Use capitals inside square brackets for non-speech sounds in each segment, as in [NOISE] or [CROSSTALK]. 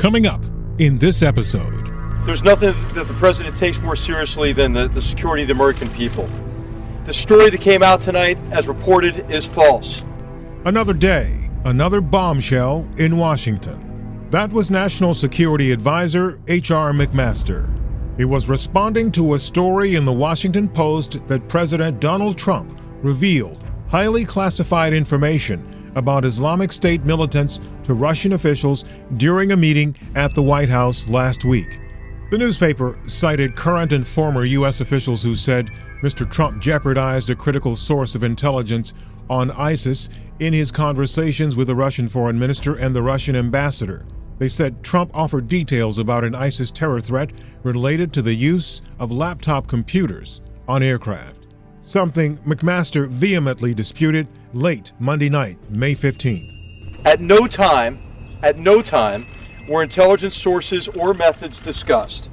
Coming up in this episode. There's nothing that the president takes more seriously than the, the security of the American people. The story that came out tonight, as reported, is false. Another day, another bombshell in Washington. That was National Security Advisor H.R. McMaster. He was responding to a story in the Washington Post that President Donald Trump revealed highly classified information about Islamic State militants to Russian officials during a meeting at the White House last week. The newspaper cited current and former U.S. officials who said Mr. Trump jeopardized a critical source of intelligence on ISIS in his conversations with the Russian foreign minister and the Russian ambassador. They said Trump offered details about an ISIS terror threat related to the use of laptop computers on aircraft something McMaster vehemently disputed late Monday night, May 15th. At no time, at no time, were intelligence sources or methods discussed.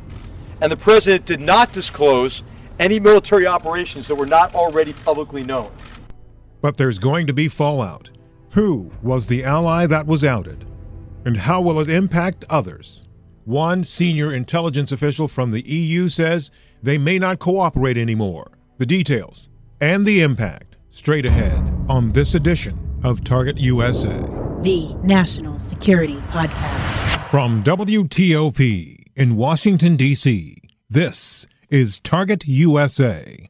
And the president did not disclose any military operations that were not already publicly known. But there's going to be fallout. Who was the ally that was outed? And how will it impact others? One senior intelligence official from the EU says they may not cooperate anymore. The details and the impact straight ahead on this edition of Target USA, the National Security Podcast. From WTOP in Washington, D.C., this is Target USA.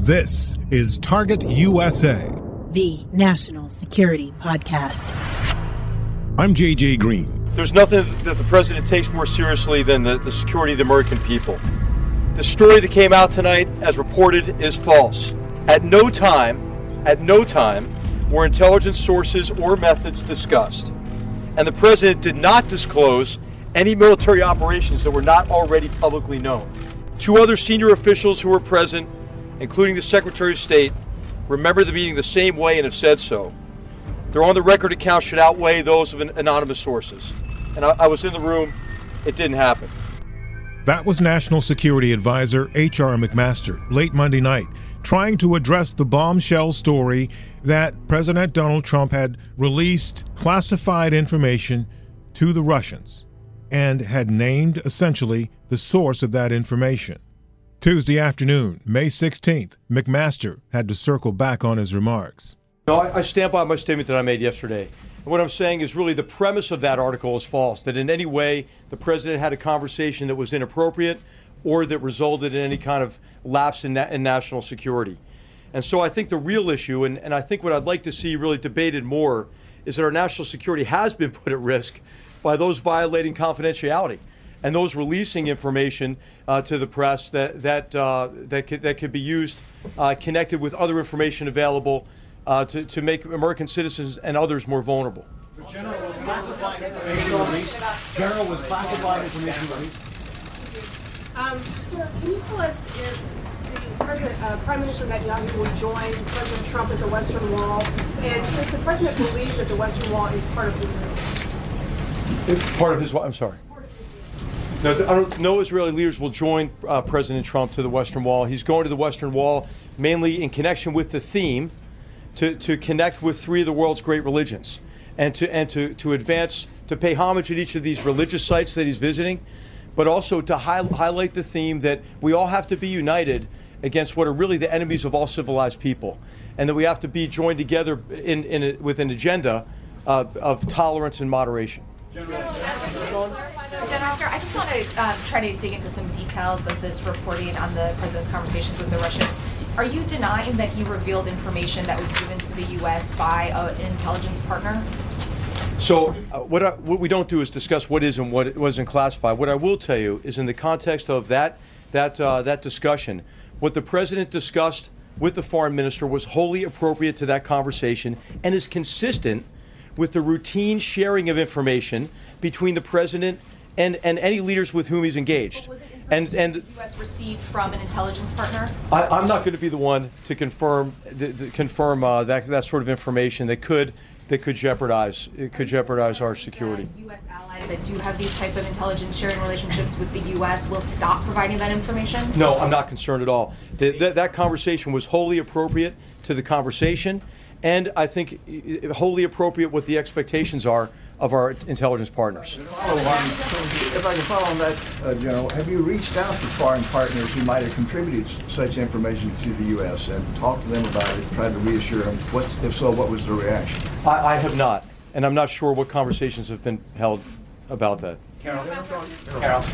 This is Target USA, the National Security Podcast. I'm JJ Green. There's nothing that the president takes more seriously than the, the security of the American people. The story that came out tonight, as reported, is false. At no time, at no time, were intelligence sources or methods discussed. And the president did not disclose any military operations that were not already publicly known. Two other senior officials who were present including the Secretary of State, remember the meeting the same way and have said so. Their on the record accounts should outweigh those of anonymous sources. And I, I was in the room, it didn't happen. That was National Security Advisor H.R. McMaster late Monday night, trying to address the bombshell story that President Donald Trump had released classified information to the Russians and had named essentially the source of that information. Tuesday afternoon, May 16th, McMaster had to circle back on his remarks. No, I, I stand by my statement that I made yesterday. And what I'm saying is really the premise of that article is false, that in any way the president had a conversation that was inappropriate or that resulted in any kind of lapse in, na- in national security. And so I think the real issue, and, and I think what I'd like to see really debated more, is that our national security has been put at risk by those violating confidentiality and those releasing information uh, to the press that that uh, that could, that could be used uh, connected with other information available uh, to, to make American citizens and others more vulnerable. General was classified information released. General was classified information released. Um, sir, can you tell us if the President, uh, Prime Minister Netanyahu will join President Trump at the Western Wall, and does the president believe that the Western Wall is part of Israel? It's part of his. wall. I'm sorry. No, no Israeli leaders will join uh, President Trump to the Western Wall. He's going to the Western Wall mainly in connection with the theme to, to connect with three of the world's great religions and to and to, to advance to pay homage at each of these religious sites that he's visiting, but also to high, highlight the theme that we all have to be united against what are really the enemies of all civilized people, and that we have to be joined together in, in a, with an agenda uh, of tolerance and moderation. General, I just want to um, try to dig into some details of this reporting on the president's conversations with the Russians. Are you denying that he revealed information that was given to the U.S. by an intelligence partner? So, uh, what, I, what we don't do is discuss what is and what wasn't classified. What I will tell you is, in the context of that that uh, that discussion, what the president discussed with the foreign minister was wholly appropriate to that conversation and is consistent with the routine sharing of information between the president and, and any leaders with whom he's engaged. And, and The U.S. received from an intelligence partner? I, I'm not going to be the one to confirm the, the, confirm uh, that that sort of information that could that could jeopardize it could jeopardize our security. U.S. allies that do have these type of intelligence sharing relationships with the U.S. will stop providing that information? No, I'm not concerned at all. The, that, that conversation was wholly appropriate to the conversation, and I think wholly appropriate what the expectations are of our intelligence partners. If I can follow on that, uh, General, have you reached out to foreign partners who might have contributed such information to the U.S. and talked to them about it, tried to reassure them? What's, if so, what was the reaction? I, I have not, and I'm not sure what conversations have been held about that. Carol. Carol.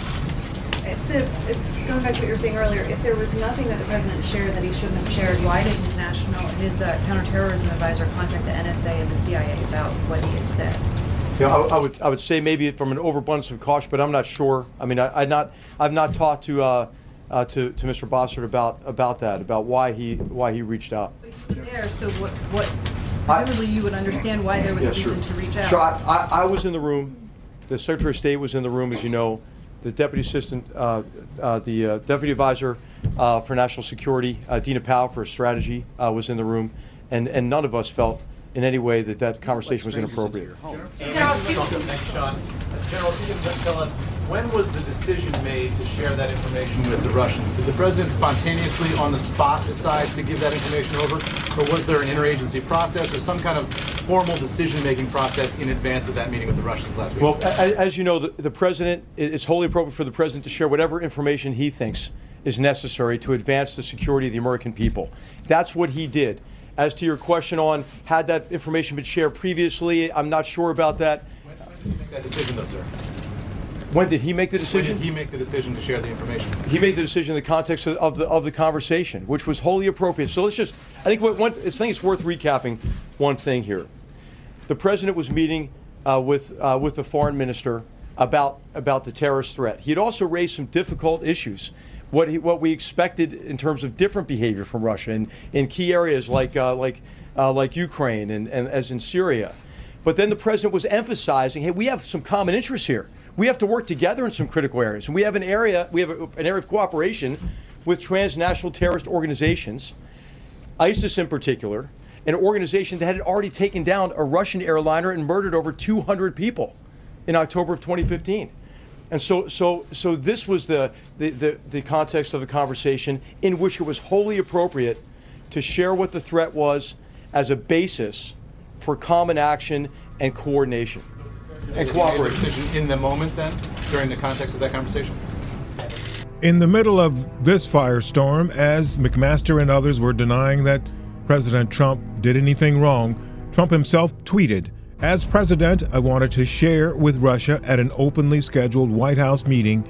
If the, if, going back to what you were saying earlier, if there was nothing that the president shared that he shouldn't have shared, why did his national, his uh, counterterrorism advisor contact the NSA and the CIA about what he had said? Yeah, I, I would I would say maybe from an overabundance of caution, but I'm not sure. I mean, I, I not I've not talked to uh, uh, to to Mr. Bossert about about that, about why he why he reached out. There, so what, what, presumably you would understand why there was a Yeah, sure. reason to reach out. Sure, I, I, I was in the room. The Secretary of State was in the room, as you know. The Deputy Assistant, uh, uh, the uh, Deputy Advisor uh, for National Security, uh, Dina Powell for Strategy, uh, was in the room, and, and none of us felt in any way that that conversation was inappropriate. General, General, if you can tell us, when was the decision made to share that information with the Russians? Did the president spontaneously, on the spot, decide to give that information over? Or was there an interagency process or some kind of formal decision-making process in advance of that meeting with the Russians last week? Well, as you know, the, the president, it- it's wholly appropriate for the president to share whatever information he thinks is necessary to advance the security of the American people. That's what he did. As to your question on had that information been shared previously, I'm not sure about that. When did he make that decision, though, sir? When did he make the When decision? did he make the decision to share the information? he made the decision in the context of, of the of the conversation, which was wholly appropriate. So let's just, I think what one, I think it's worth recapping one thing here. The president was meeting uh, with uh, with the foreign minister about about the terrorist threat. He had also raised some difficult issues. What he, what we expected in terms of different behavior from Russia in, in key areas like uh, like uh, like Ukraine and, and as in Syria. But then the president was emphasizing, hey, we have some common interests here. We have to work together in some critical areas. And we have an area, we have a, an area of cooperation with transnational terrorist organizations, ISIS in particular, an organization that had already taken down a Russian airliner and murdered over 200 people in October of 2015. And so, so, so this was the, the, the, the context of the conversation in which it was wholly appropriate to share what the threat was as a basis for common action and coordination and Did he make the cooperation. decision in the moment, then, during the context of that conversation? In the middle of this firestorm, as McMaster and others were denying that President Trump did anything wrong, Trump himself tweeted, As president, I wanted to share with Russia at an openly scheduled White House meeting,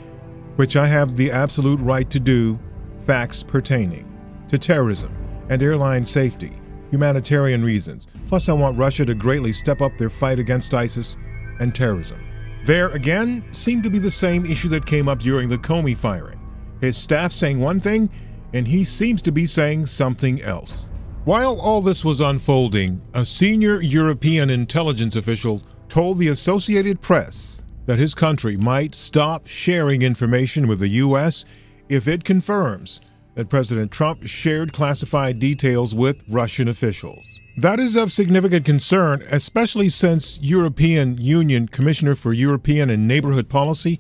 which I have the absolute right to do, facts pertaining to terrorism and airline safety, humanitarian reasons. Plus, I want Russia to greatly step up their fight against ISIS and terrorism. There again seemed to be the same issue that came up during the Comey firing. His staff saying one thing, and he seems to be saying something else. While all this was unfolding, a senior European intelligence official told the Associated Press that his country might stop sharing information with the U.S. if it confirms that President Trump shared classified details with Russian officials. That is of significant concern, especially since European Union Commissioner for European and Neighborhood Policy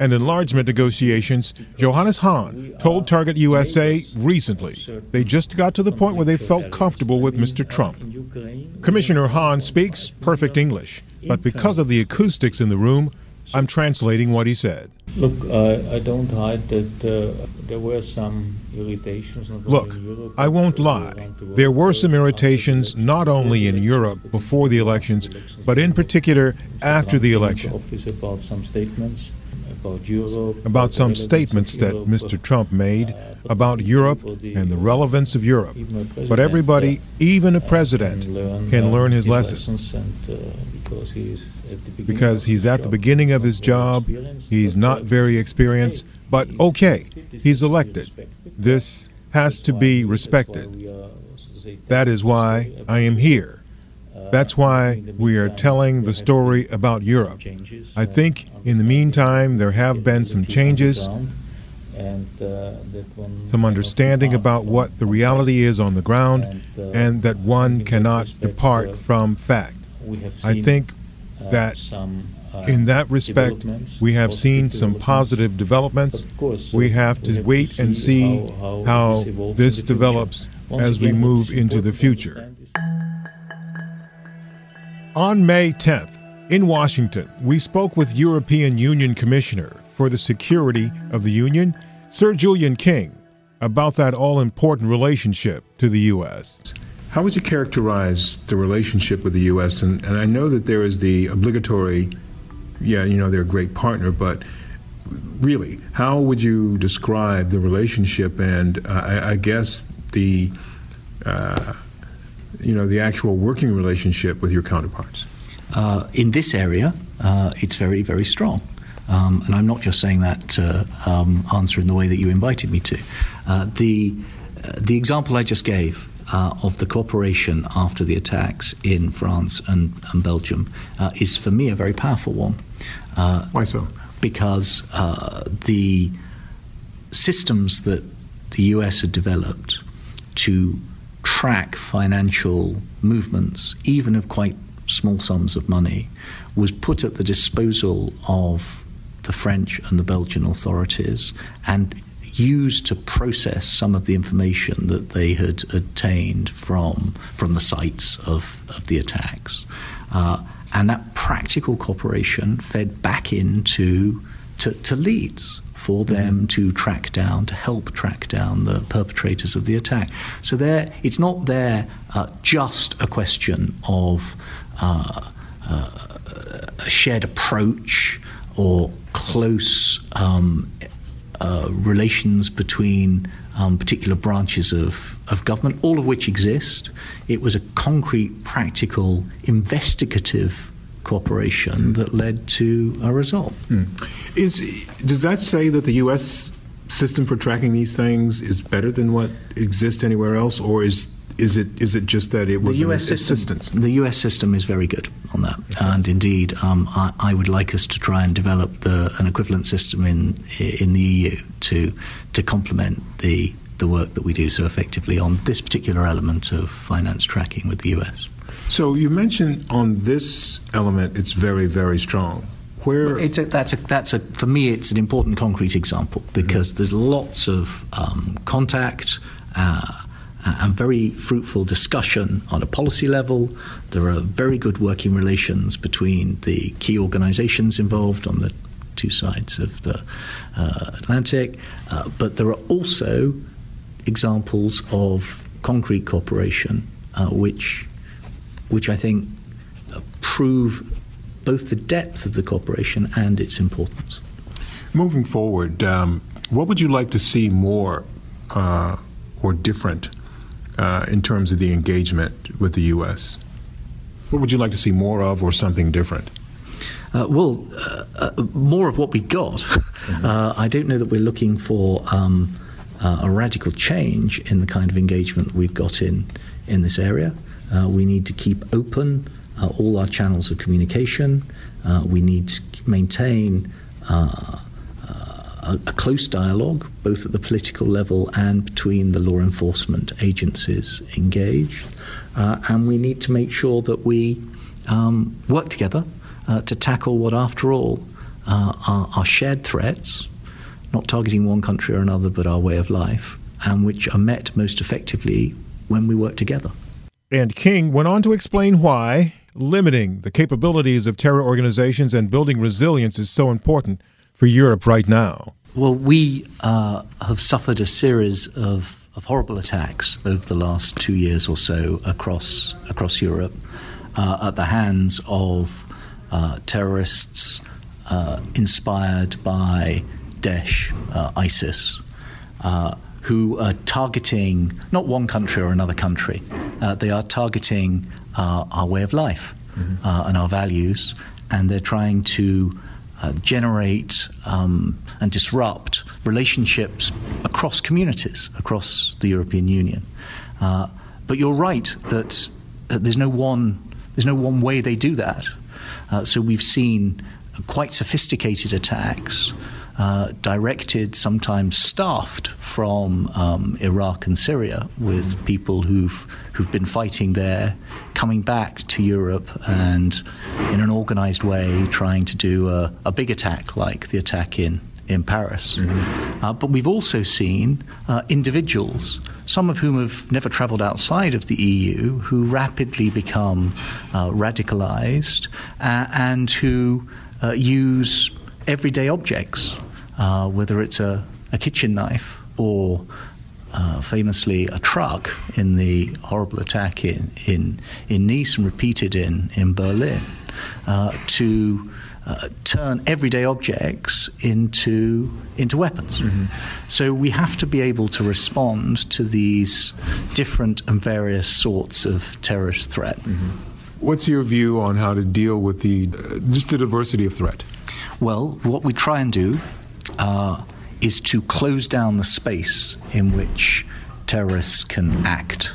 and Enlargement Negotiations, Johannes Hahn, told Target USA recently they just got to the point where they felt comfortable with Mr. Trump. Commissioner Hahn speaks perfect English, but because of the acoustics in the room, I'm translating what he said. Look, I, I don't hide that uh, there were some irritations. Look, Europe, I won't lie. around the world. There were some irritations not only in Europe before the elections, but in particular after the election. Office about some statements about some statements that Mr. Trump made about Europe and the relevance of Europe. But everybody, even a president, can learn his lesson. lessons because he's at the beginning of his job, he's not very experienced, but okay, he's elected. This has to be respected. That is why I am here. That's why we are telling the story about Europe. I think in the meantime there have been some changes, some understanding about what the reality is on the ground, and that one cannot depart from fact. I think that in that respect, we have seen some positive developments. We have to wait and see how this develops as we move into the future. On May 10th, in Washington, we spoke with European Union Commissioner for the Security of the Union, Sir Julian King, about that all important relationship to the U.S. How would you characterize the relationship with the U.S.? And, and I know that there is the obligatory, yeah, you know, they're a great partner, but really, how would you describe the relationship and uh, I, I, guess the, uh, you know, the actual working relationship with your counterparts? Uh, in this area, uh, it's very, very strong. Um, and I'm not just saying that to um, answer in the way that you invited me to. Uh, the, uh, the example I just gave uh, of the cooperation after the attacks in France and, and Belgium uh, is, for me, a very powerful one. Why so? Because the systems that the US had developed to track financial movements, even of quite small sums of money, was put at the disposal of the French and the Belgian authorities and used to process some of the information that they had obtained from from the sites of, of the attacks. Uh, and that practical cooperation fed back into to, to leads for them to track down, to help track down the perpetrators of the attack. So there, it's not there uh, just a question of uh, uh, a shared approach or close um, uh, relations between um, particular branches of, of government, all of which exist. It was a concrete, practical, investigative cooperation that led to a result. Mm. Is does that say that the U.S. system for tracking these things is better than what exists anywhere else, or is is it is it just that it was the US system, assistance? The U.S. system is very good on that, okay. and indeed, um, I, I, would like us to try and develop the, an equivalent system in in the EU to to complement the the work that we do so effectively on this particular element of finance tracking with the U.S. So you mentioned on this element, it's very very strong. Where it's a, that's a that's a for me it's an important concrete example because mm-hmm. there's lots of um, contact. Uh, and very fruitful discussion on a policy level. There are very good working relations between the key organizations involved on the two sides of the uh, Atlantic, uh, but there are also examples of concrete cooperation uh, which, which I think uh, prove both the depth of the cooperation and its importance. Moving forward, um, what would you like to see more uh, or different uh, in terms of the engagement with the U.S.? What would you like to see more of or something different? Uh, well, uh, uh more of what we've got. [LAUGHS] Mm-hmm. Uh, I don't know that we're looking for um, uh, a radical change in the kind of engagement that we've got in, in this area. We need to keep open all our channels of communication. we need to maintain a, a, close dialogue, both at the political level and between the law enforcement agencies engaged. Uh, and we need to make sure that we um, work together uh, to tackle what, after all, uh, are, are, shared threats, not targeting one country or another, but our way of life, and which are met most effectively when we work together. And King went on to explain why limiting the capabilities of terror organizations and building resilience is so important for Europe right now? Well, we uh, have suffered a series of, of, horrible attacks over the last two years or so across across Europe uh, at the hands of uh, terrorists uh, inspired by Daesh, uh, ISIS, uh, who are targeting not one country or another country. they are targeting our way of life mm-hmm. and our values, and they're trying to uh, generate um, and disrupt relationships across communities, across the European Union. Uh, but you're right that uh, there's no one there's no one way they do that. Uh, so we've seen quite sophisticated attacks. Uh, directed, sometimes staffed from um, Iraq and Syria, with people who've who've been fighting there, coming back to Europe, and in an organised way, trying to do a, a big attack like the attack in in Paris. Mm-hmm. Uh, but we've also seen uh, individuals, some of whom have never travelled outside of the EU, who rapidly become uh, radicalised uh, and who uh, use everyday objects, uh, whether it's a, a, kitchen knife or famously a truck in the horrible attack in, in, in Nice and repeated in, in Berlin, to uh, turn everyday objects into into weapons. Mm-hmm. So we have to be able to respond to these different and various sorts of terrorist threat. Mm-hmm. What's your view on how to deal with the uh, just the diversity of threat? Well, what we try and do uh, is to close down the space in which terrorists can act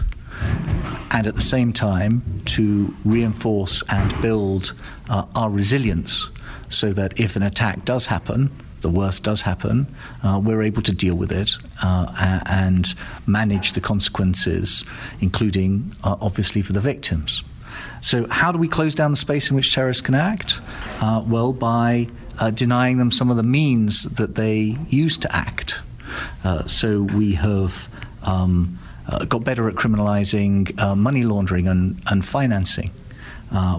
and at the same time to reinforce and build uh, our resilience so that if an attack does happen, the worst does happen, uh, we're able to deal with it uh, and manage the consequences, including uh, obviously for the victims. So, how do we close down the space in which terrorists can act? Uh, well, by uh, denying them some of the means that they use to act. Uh, so, we have um, got better at criminalizing money laundering and, and financing.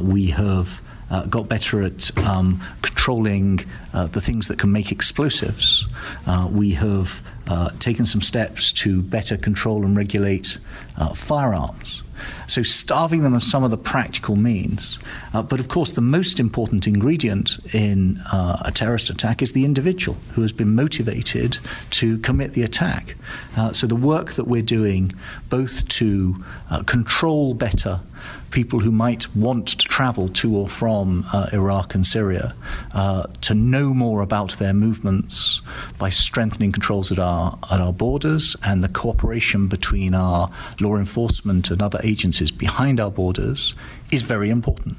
we have uh, got better at um, controlling uh, the things that can make explosives. Uh, we have uh, taken some steps to better control and regulate uh, firearms. So, starving them of some of the practical means. Uh, but of course, the most important ingredient in uh, a terrorist attack is the individual who has been motivated to commit the attack. Uh, so, the work that we're doing, both to control better people who might want to travel to or from uh, Iraq and Syria uh, to know more about their movements by strengthening controls at our at our borders and the cooperation between our law enforcement and other agencies behind our borders is very important.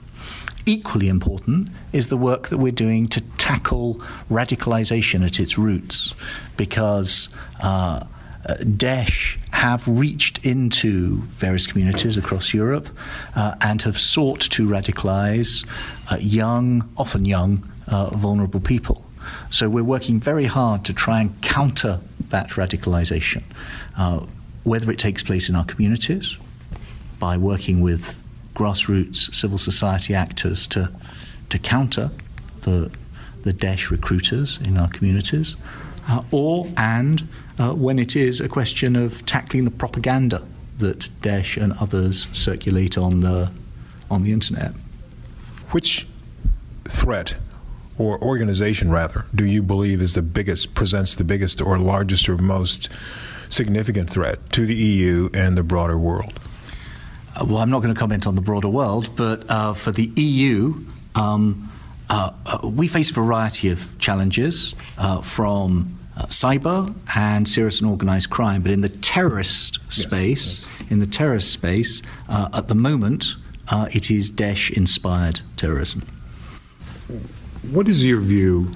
Equally important is the work that we're doing to tackle radicalization at its roots, because uh, uh, Daesh have reached into various communities across Europe uh, and have sought to radicalize uh, young, often young, uh, vulnerable people. So we're working very hard to try and counter that radicalization, uh, whether it takes place in our communities, by working with grassroots civil society actors to, to counter the, the Daesh recruiters in our communities, uh, or and uh, when it is a question of tackling the propaganda that Daesh and others circulate on the on the internet. Which threat or organization rather do you believe is the biggest presents the biggest or largest or most significant threat to the EU and the broader world? Uh, well, I'm not going to comment on the broader world, but uh, for the EU, um, uh, uh, we face a variety of challenges uh, from uh, cyber and serious and organized crime. But in the terrorist space, yes, in the terrorist space, uh, at the moment, uh, it is Daesh-inspired terrorism. What is your view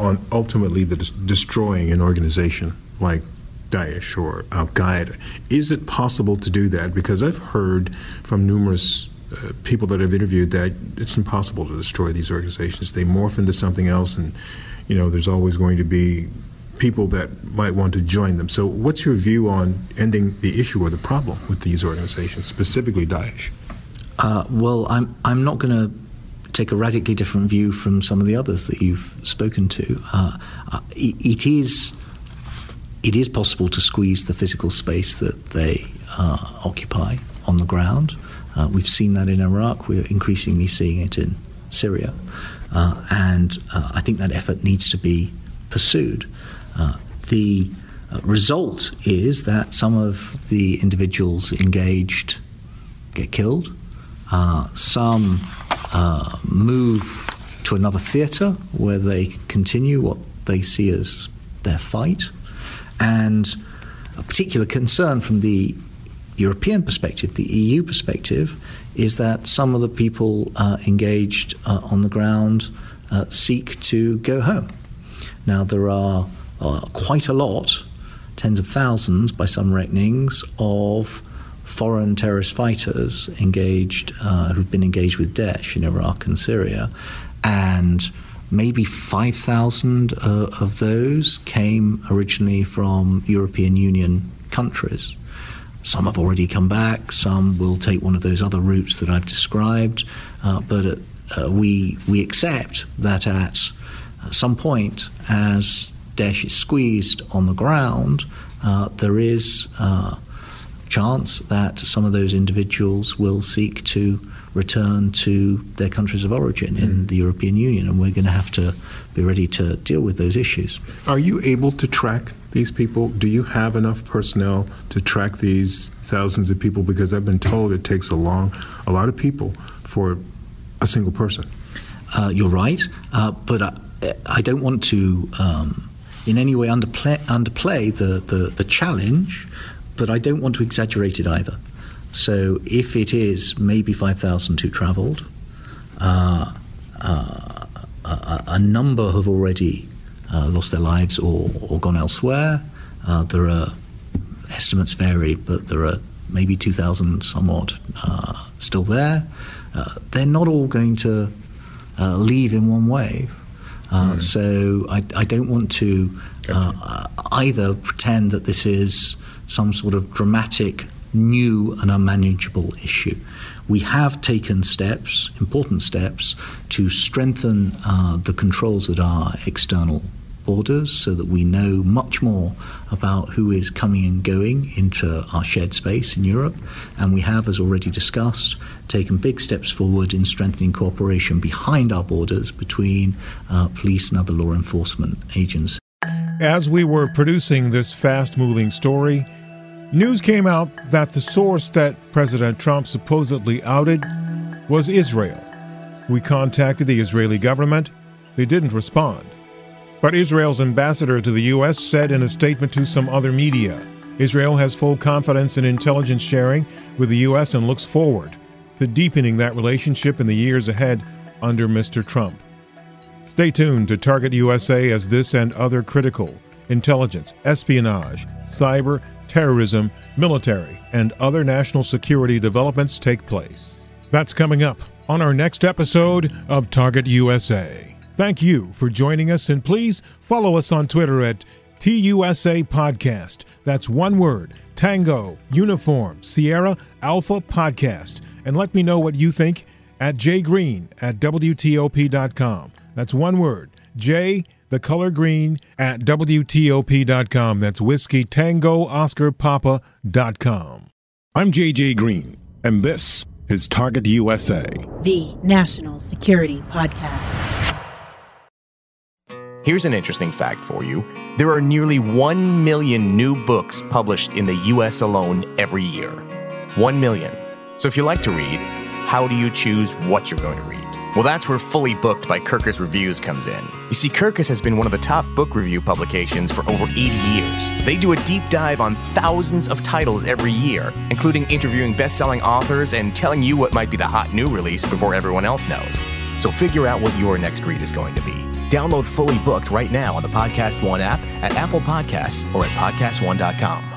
on ultimately the des- destroying an organization like Daesh or Al Qaeda? Is it possible to do that? Because I've heard from numerous uh, people that I've interviewed that it's impossible to destroy these organizations. They morph into something else, and you know, there's always going to be people that might want to join them. So, what's your view on ending the issue or the problem with these organizations, specifically Daesh? Uh, well, I'm I'm not going to take a radically different view from some of the others that you've spoken to. Uh, uh, it, it is it is possible to squeeze the physical space that they uh, occupy on the ground. Uh, we've seen that in Iraq. We're increasingly seeing it in Syria, uh, and I think that effort needs to be pursued. Uh, the uh, result is that some of the individuals engaged get killed, uh, some uh, move to another theatre where they continue what they see as their fight, and a particular concern from the European perspective, the EU perspective, is that some of the people uh, engaged uh, on the ground uh, seek to go home. Now, there are uh, quite a lot, tens of thousands by some reckonings, of foreign terrorist fighters engaged, uh, who've been engaged with Daesh in Iraq and Syria, and maybe 5,000 uh, of those came originally from European Union countries. Some have already come back, some will take one of those other routes that I've described, uh, but uh, we, we accept that at some point, as Daesh is squeezed on the ground, uh, there is uh, chance that some of those individuals will seek to return to their countries of origin mm. in the European Union, and we're going to have to be ready to deal with those issues. Are you able to track these people? Do you have enough personnel to track these thousands of people? Because I've been told it takes a long, a lot of people for a single person. Uh, you're right, uh, but I, I, don't want to um, in any way underplay, underplay the, the, the challenge, but I don't want to exaggerate it either. So if it is maybe 5,000 who travelled, uh, uh, a, a, number have already uh, lost their lives or, or gone elsewhere. Uh, there are estimates vary, but there are maybe 2,000 somewhat uh, still there. Uh, they're not all going to leave in one wave. Mm. So I, I, don't want to either pretend that this is some sort of dramatic new and unmanageable issue. We have taken steps, important steps, to strengthen uh, the controls at our external borders so that we know much more about who is coming and going into our shared space in Europe. And we have, as already discussed, taken big steps forward in strengthening cooperation behind our borders between uh, police and other law enforcement agencies. As we were producing this fast moving story, News came out that the source that President Trump supposedly outed was Israel. We contacted the Israeli government. They didn't respond. But Israel's ambassador to the U.S. said in a statement to some other media Israel has full confidence in intelligence sharing with the U.S. and looks forward to deepening that relationship in the years ahead under Mr. Trump. Stay tuned to Target USA as this and other critical intelligence, espionage, cyber, terrorism, military, and other national security developments take place. That's coming up on our next episode of Target USA. Thank you for joining us, and please follow us on Twitter at TUSA Podcast. That's one word Tango, Uniform, Sierra, Alpha Podcast. And let me know what you think at jgreen at WTOP.com. That's one word J the color green at WTOP.com. That's Whiskey Tango Oscar Papa.com. I'm JJ Green, and this is Target USA, the national security podcast. Here's an interesting fact for you there are nearly 1 million new books published in the US alone every year. 1 million. So if you like to read, how do you choose what you're going to read? Well, that's where Fully Booked by Kirkus Reviews comes in. You see, Kirkus has been one of the top book review publications for over 80 years. They do a deep dive on thousands of titles every year, including interviewing best selling authors and telling you what might be the hot new release before everyone else knows. So figure out what your next read is going to be. Download Fully Booked right now on the Podcast One app, at Apple Podcasts, or at PodcastOne.com.